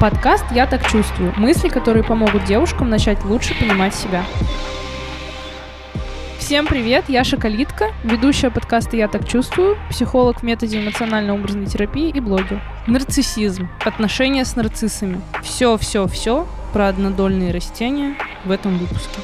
Подкаст «Я так чувствую». Мысли, которые помогут девушкам начать лучше понимать себя. Всем привет, я Шоколитка, ведущая подкаста «Я так чувствую», психолог в методе эмоционально-образной терапии и блогер. Нарциссизм, отношения с нарциссами. Все-все-все про однодольные растения в этом выпуске.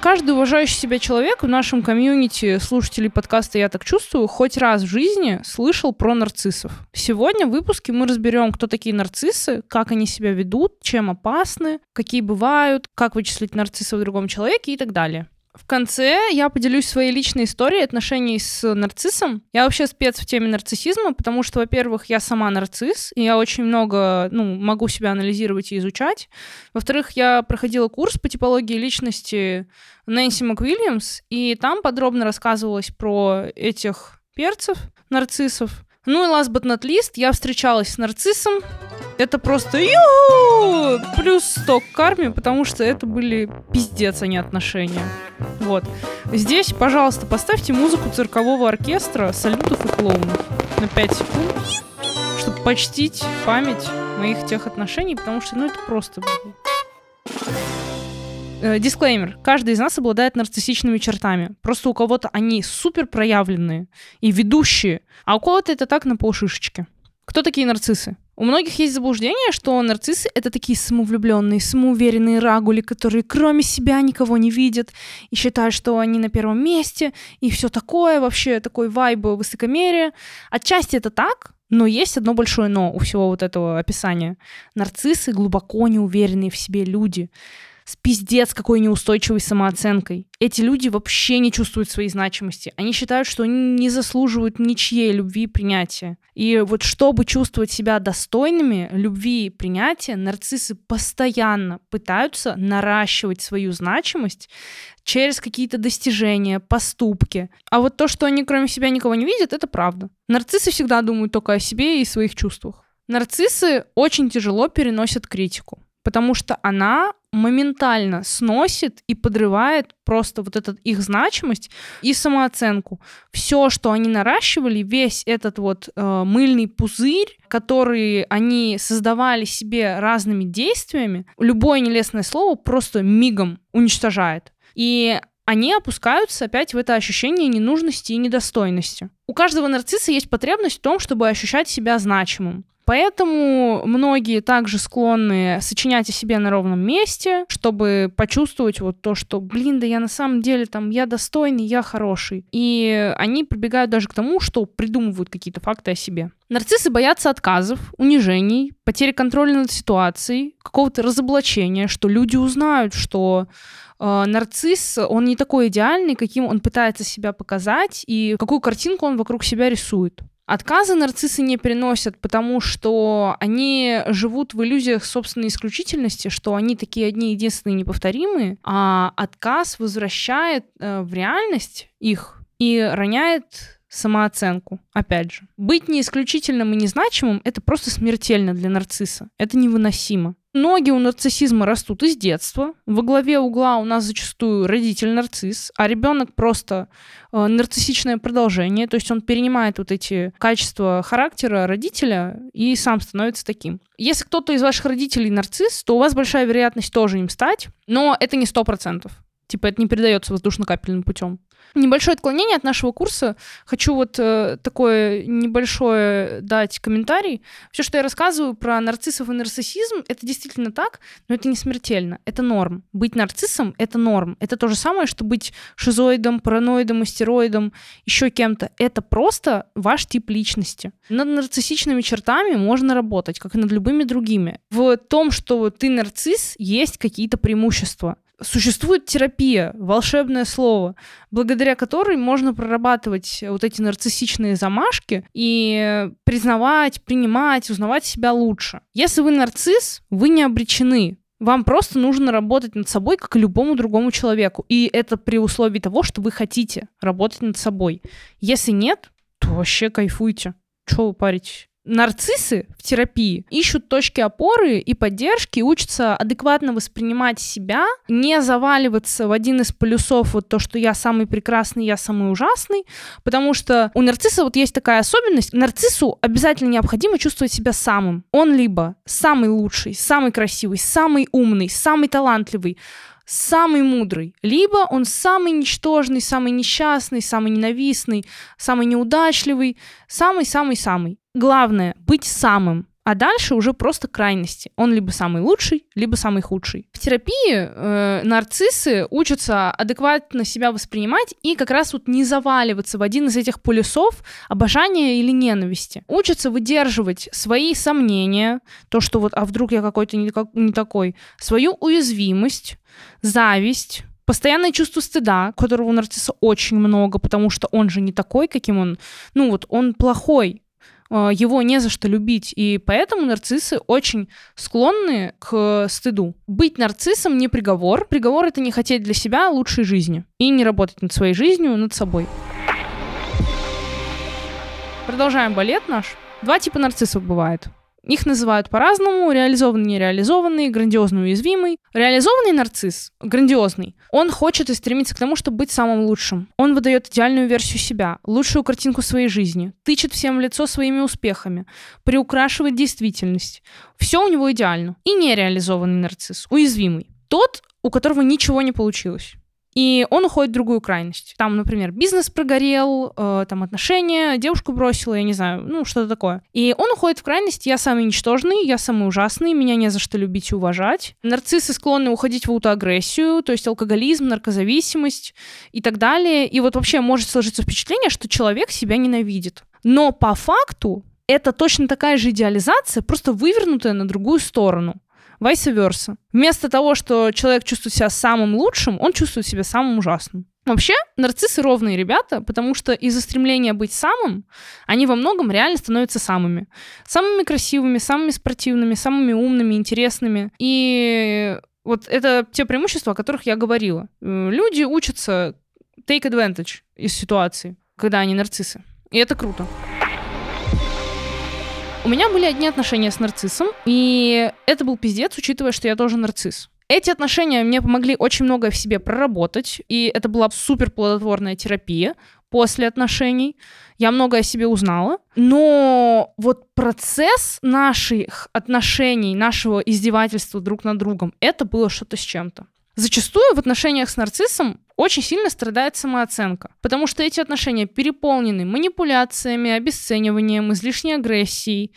Каждый уважающий себя человек в нашем комьюнити слушателей подкаста «Я так чувствую» хоть раз в жизни слышал про нарциссов. Сегодня в выпуске мы разберем, кто такие нарциссы, как они себя ведут, чем опасны, какие бывают, как вычислить нарцисса в другом человеке и так далее. В конце я поделюсь своей личной историей отношений с нарциссом. Я вообще спец в теме нарциссизма, потому что, во-первых, я сама нарцисс, и я очень много, ну, могу себя анализировать и изучать. Во-вторых, я проходила курс по типологии личности Нэнси МакВильямс, и там подробно рассказывалось про этих перцев, нарциссов. Ну и last but not least, я встречалась с нарциссом, это просто ю плюс 100 к карме, потому что это были пиздец, а не отношения. Вот. Здесь, пожалуйста, поставьте музыку циркового оркестра, салютов и клоунов на 5 секунд, чтобы почтить память моих тех отношений, потому что, ну, это просто... Э, дисклеймер. Каждый из нас обладает нарциссичными чертами. Просто у кого-то они супер проявленные и ведущие, а у кого-то это так на полшишечки. Кто такие нарциссы? У многих есть заблуждение, что нарциссы — это такие самовлюбленные, самоуверенные рагули, которые кроме себя никого не видят и считают, что они на первом месте, и все такое, вообще такой вайб высокомерия. Отчасти это так, но есть одно большое но у всего вот этого описания. Нарциссы — глубоко неуверенные в себе люди с пиздец какой неустойчивой самооценкой. Эти люди вообще не чувствуют своей значимости. Они считают, что они не заслуживают ничьей любви и принятия. И вот чтобы чувствовать себя достойными любви и принятия, нарциссы постоянно пытаются наращивать свою значимость через какие-то достижения, поступки. А вот то, что они кроме себя никого не видят, это правда. Нарциссы всегда думают только о себе и своих чувствах. Нарциссы очень тяжело переносят критику потому что она моментально сносит и подрывает просто вот эту их значимость и самооценку. Все, что они наращивали, весь этот вот э, мыльный пузырь, который они создавали себе разными действиями, любое нелестное слово просто мигом уничтожает. И они опускаются опять в это ощущение ненужности и недостойности. У каждого нарцисса есть потребность в том, чтобы ощущать себя значимым. Поэтому многие также склонны сочинять о себе на ровном месте, чтобы почувствовать вот то, что, блин, да я на самом деле там, я достойный, я хороший. И они прибегают даже к тому, что придумывают какие-то факты о себе. Нарциссы боятся отказов, унижений, потери контроля над ситуацией, какого-то разоблачения, что люди узнают, что э, нарцисс, он не такой идеальный, каким он пытается себя показать, и какую картинку он вокруг себя рисует. Отказы нарциссы не переносят, потому что они живут в иллюзиях собственной исключительности, что они такие одни единственные неповторимые, а отказ возвращает э, в реальность их и роняет самооценку. Опять же, быть не исключительным и незначимым — это просто смертельно для нарцисса. Это невыносимо. Ноги у нарциссизма растут из детства. Во главе угла у нас зачастую родитель-нарцисс, а ребенок просто э, нарциссичное продолжение. То есть он перенимает вот эти качества характера родителя и сам становится таким. Если кто-то из ваших родителей нарцисс, то у вас большая вероятность тоже им стать, но это не сто процентов. Типа это не передается воздушно-капельным путем. Небольшое отклонение от нашего курса. Хочу вот э, такое небольшое дать комментарий. Все, что я рассказываю про нарциссов и нарциссизм, это действительно так, но это не смертельно. Это норм. Быть нарциссом — это норм. Это то же самое, что быть шизоидом, параноидом, астероидом, еще кем-то. Это просто ваш тип личности. Над нарциссичными чертами можно работать, как и над любыми другими. В том, что ты нарцисс, есть какие-то преимущества существует терапия, волшебное слово, благодаря которой можно прорабатывать вот эти нарциссичные замашки и признавать, принимать, узнавать себя лучше. Если вы нарцисс, вы не обречены. Вам просто нужно работать над собой, как и любому другому человеку. И это при условии того, что вы хотите работать над собой. Если нет, то вообще кайфуйте. Чего вы паритесь? Нарциссы в терапии ищут точки опоры и поддержки, учатся адекватно воспринимать себя, не заваливаться в один из полюсов, вот то, что я самый прекрасный, я самый ужасный, потому что у нарцисса вот есть такая особенность, нарциссу обязательно необходимо чувствовать себя самым. Он либо самый лучший, самый красивый, самый умный, самый талантливый, самый мудрый, либо он самый ничтожный, самый несчастный, самый ненавистный, самый неудачливый, самый-самый-самый. Главное — быть самым. А дальше уже просто крайности. Он либо самый лучший, либо самый худший. В терапии э, нарциссы учатся адекватно себя воспринимать и как раз вот не заваливаться в один из этих полюсов обожания или ненависти. Учатся выдерживать свои сомнения, то, что вот, а вдруг я какой-то не, не такой, свою уязвимость, зависть, постоянное чувство стыда, которого у нарцисса очень много, потому что он же не такой, каким он, ну вот он плохой, его не за что любить, и поэтому нарциссы очень склонны к стыду. Быть нарциссом не приговор. Приговор — это не хотеть для себя лучшей жизни и не работать над своей жизнью, над собой. Продолжаем балет наш. Два типа нарциссов бывает. Их называют по-разному. Реализованный, нереализованный, грандиозный, уязвимый. Реализованный нарцисс, грандиозный, он хочет и стремится к тому, чтобы быть самым лучшим. Он выдает идеальную версию себя, лучшую картинку своей жизни, тычет всем в лицо своими успехами, приукрашивает действительность. Все у него идеально. И нереализованный нарцисс, уязвимый. Тот, у которого ничего не получилось и он уходит в другую крайность. Там, например, бизнес прогорел, э, там отношения, девушку бросила, я не знаю, ну, что-то такое. И он уходит в крайность «я самый ничтожный, я самый ужасный, меня не за что любить и уважать». Нарциссы склонны уходить в аутоагрессию, то есть алкоголизм, наркозависимость и так далее. И вот вообще может сложиться впечатление, что человек себя ненавидит. Но по факту это точно такая же идеализация, просто вывернутая на другую сторону vice versa. Вместо того, что человек чувствует себя самым лучшим, он чувствует себя самым ужасным. Вообще, нарциссы ровные ребята, потому что из-за стремления быть самым, они во многом реально становятся самыми. Самыми красивыми, самыми спортивными, самыми умными, интересными. И вот это те преимущества, о которых я говорила. Э, люди учатся take advantage из ситуации, когда они нарциссы. И это круто. У меня были одни отношения с нарциссом, и это был пиздец, учитывая, что я тоже нарцисс. Эти отношения мне помогли очень многое в себе проработать, и это была супер плодотворная терапия после отношений. Я многое о себе узнала. Но вот процесс наших отношений, нашего издевательства друг над другом, это было что-то с чем-то. Зачастую в отношениях с нарциссом очень сильно страдает самооценка, потому что эти отношения переполнены манипуляциями, обесцениванием, излишней агрессией.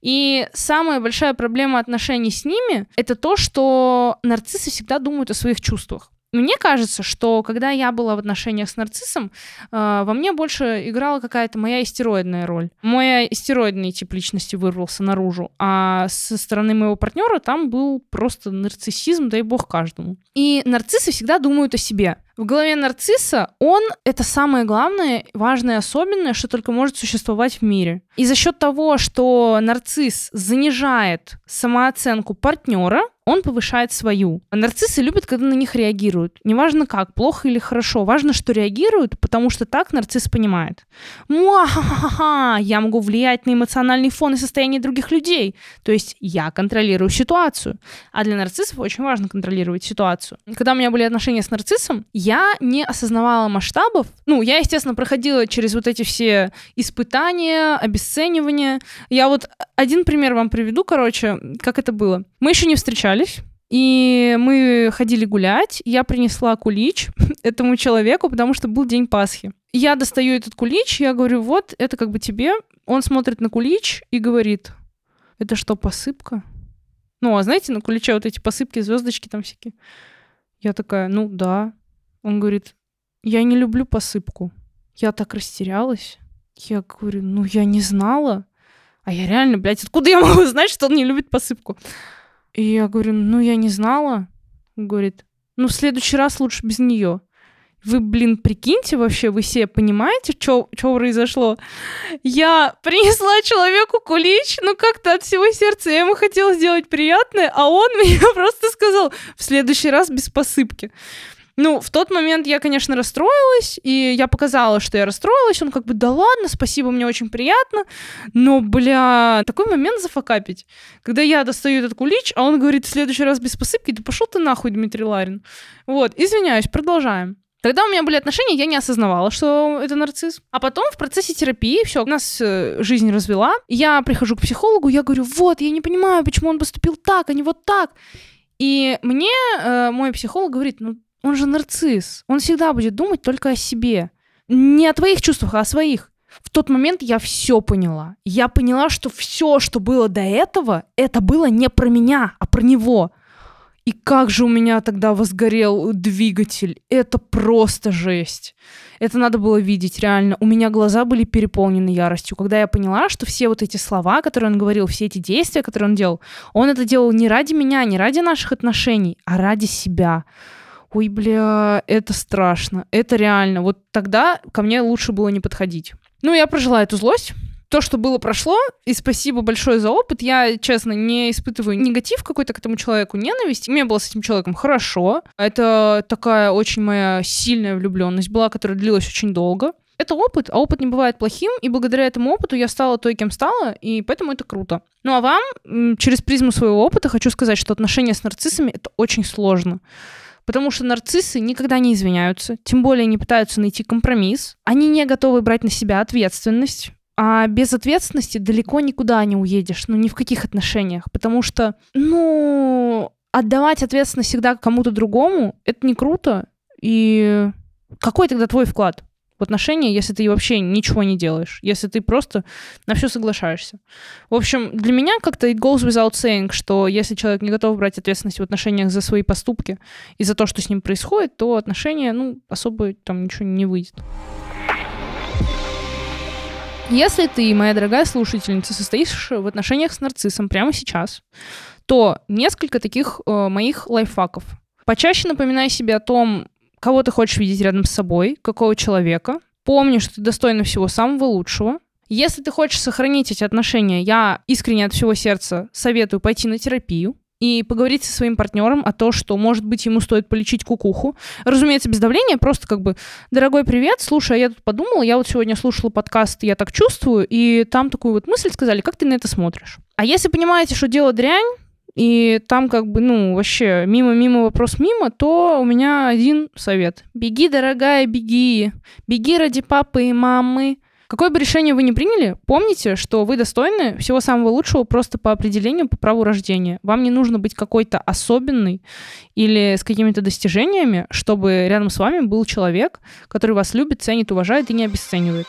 И самая большая проблема отношений с ними — это то, что нарциссы всегда думают о своих чувствах. Мне кажется, что когда я была в отношениях с нарциссом, э, во мне больше играла какая-то моя истероидная роль. Мой истероидный тип личности вырвался наружу, а со стороны моего партнера там был просто нарциссизм, дай бог каждому. И нарциссы всегда думают о себе. В голове нарцисса он — это самое главное, важное, особенное, что только может существовать в мире. И за счет того, что нарцисс занижает самооценку партнера, он повышает свою. А нарциссы любят, когда на них реагируют. Неважно как, плохо или хорошо. Важно, что реагируют, потому что так нарцисс понимает. Муа-ха-ха-ха, я могу влиять на эмоциональный фон и состояние других людей. То есть я контролирую ситуацию. А для нарциссов очень важно контролировать ситуацию. Когда у меня были отношения с нарциссом, я не осознавала масштабов. Ну, я, естественно, проходила через вот эти все испытания, обесценивания. Я вот один пример вам приведу, короче, как это было. Мы еще не встречались, и мы ходили гулять. Я принесла кулич этому человеку, потому что был день Пасхи. Я достаю этот кулич, я говорю, вот, это как бы тебе. Он смотрит на кулич и говорит, это что, посыпка? Ну, а знаете, на куличе вот эти посыпки, звездочки там всякие. Я такая, ну да. Он говорит, я не люблю посыпку. Я так растерялась. Я говорю, ну я не знала. А я реально, блядь, откуда я могу знать, что он не любит посыпку? И я говорю, ну, я не знала. Говорит, ну, в следующий раз лучше без нее. Вы, блин, прикиньте вообще, вы все понимаете, что произошло? Я принесла человеку кулич, ну как-то от всего сердца. Я ему хотела сделать приятное, а он мне просто сказал, в следующий раз без посыпки. Ну, в тот момент я, конечно, расстроилась, и я показала, что я расстроилась. Он как бы, да ладно, спасибо, мне очень приятно. Но, бля, такой момент зафакапить. Когда я достаю этот кулич, а он говорит, в следующий раз без посыпки, да пошел ты нахуй, Дмитрий Ларин. Вот, извиняюсь, продолжаем. Когда у меня были отношения, я не осознавала, что это нарцисс. А потом в процессе терапии, все, нас э, жизнь развела. Я прихожу к психологу, я говорю, вот, я не понимаю, почему он поступил так, а не вот так. И мне э, мой психолог говорит, ну он же нарцисс. Он всегда будет думать только о себе. Не о твоих чувствах, а о своих. В тот момент я все поняла. Я поняла, что все, что было до этого, это было не про меня, а про него. И как же у меня тогда возгорел двигатель. Это просто жесть. Это надо было видеть, реально. У меня глаза были переполнены яростью, когда я поняла, что все вот эти слова, которые он говорил, все эти действия, которые он делал, он это делал не ради меня, не ради наших отношений, а ради себя ой, бля, это страшно, это реально. Вот тогда ко мне лучше было не подходить. Ну, я прожила эту злость, то, что было, прошло, и спасибо большое за опыт. Я, честно, не испытываю негатив какой-то к этому человеку, ненависть. Мне было с этим человеком хорошо. Это такая очень моя сильная влюбленность была, которая длилась очень долго. Это опыт, а опыт не бывает плохим, и благодаря этому опыту я стала той, кем стала, и поэтому это круто. Ну а вам, через призму своего опыта, хочу сказать, что отношения с нарциссами — это очень сложно. Потому что нарциссы никогда не извиняются, тем более не пытаются найти компромисс. Они не готовы брать на себя ответственность. А без ответственности далеко никуда не уедешь, ну ни в каких отношениях. Потому что, ну, отдавать ответственность всегда кому-то другому, это не круто. И какой тогда твой вклад? В отношения, если ты вообще ничего не делаешь, если ты просто на все соглашаешься. В общем, для меня как-то it goes without saying, что если человек не готов брать ответственность в отношениях за свои поступки и за то, что с ним происходит, то отношения, ну, особо там ничего не выйдет. Если ты, моя дорогая слушательница, состоишь в отношениях с нарциссом прямо сейчас, то несколько таких э, моих лайфхаков. Почаще напоминай себе о том, кого ты хочешь видеть рядом с собой, какого человека. Помни, что ты достойна всего самого лучшего. Если ты хочешь сохранить эти отношения, я искренне от всего сердца советую пойти на терапию и поговорить со своим партнером о том, что, может быть, ему стоит полечить кукуху. Разумеется, без давления, просто как бы, дорогой привет, слушай, а я тут подумала, я вот сегодня слушала подкаст «Я так чувствую», и там такую вот мысль сказали, как ты на это смотришь? А если понимаете, что дело дрянь, и там как бы, ну, вообще мимо-мимо вопрос мимо, то у меня один совет. Беги, дорогая, беги. Беги ради папы и мамы. Какое бы решение вы ни приняли, помните, что вы достойны всего самого лучшего просто по определению, по праву рождения. Вам не нужно быть какой-то особенный или с какими-то достижениями, чтобы рядом с вами был человек, который вас любит, ценит, уважает и не обесценивает.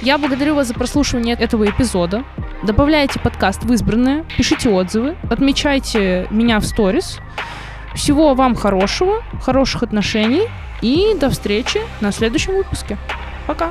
Я благодарю вас за прослушивание этого эпизода. Добавляйте подкаст в избранное, пишите отзывы, отмечайте меня в сторис. Всего вам хорошего, хороших отношений и до встречи на следующем выпуске. Пока!